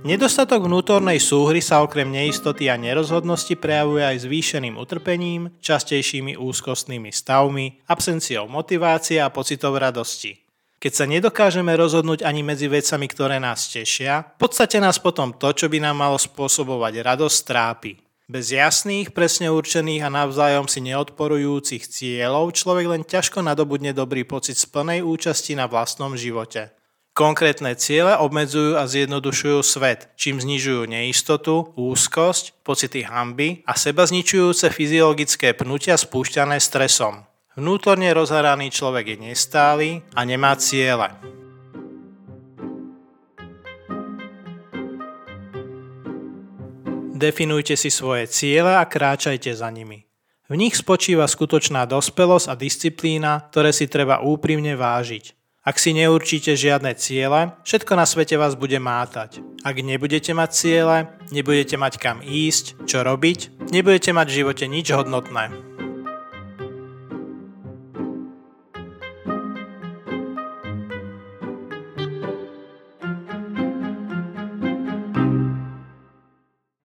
Nedostatok vnútornej súhry sa okrem neistoty a nerozhodnosti prejavuje aj zvýšeným utrpením, častejšími úzkostnými stavmi, absenciou motivácie a pocitov radosti. Keď sa nedokážeme rozhodnúť ani medzi vecami, ktoré nás tešia, v podstate nás potom to, čo by nám malo spôsobovať radosť, trápi. Bez jasných, presne určených a navzájom si neodporujúcich cieľov človek len ťažko nadobudne dobrý pocit z plnej účasti na vlastnom živote. Konkrétne ciele obmedzujú a zjednodušujú svet, čím znižujú neistotu, úzkosť, pocity hamby a seba zničujúce fyziologické pnutia spúšťané stresom. Vnútorne rozharaný človek je nestály a nemá ciele. Definujte si svoje ciele a kráčajte za nimi. V nich spočíva skutočná dospelosť a disciplína, ktoré si treba úprimne vážiť. Ak si neurčíte žiadne ciele, všetko na svete vás bude mátať. Ak nebudete mať ciele, nebudete mať kam ísť, čo robiť, nebudete mať v živote nič hodnotné.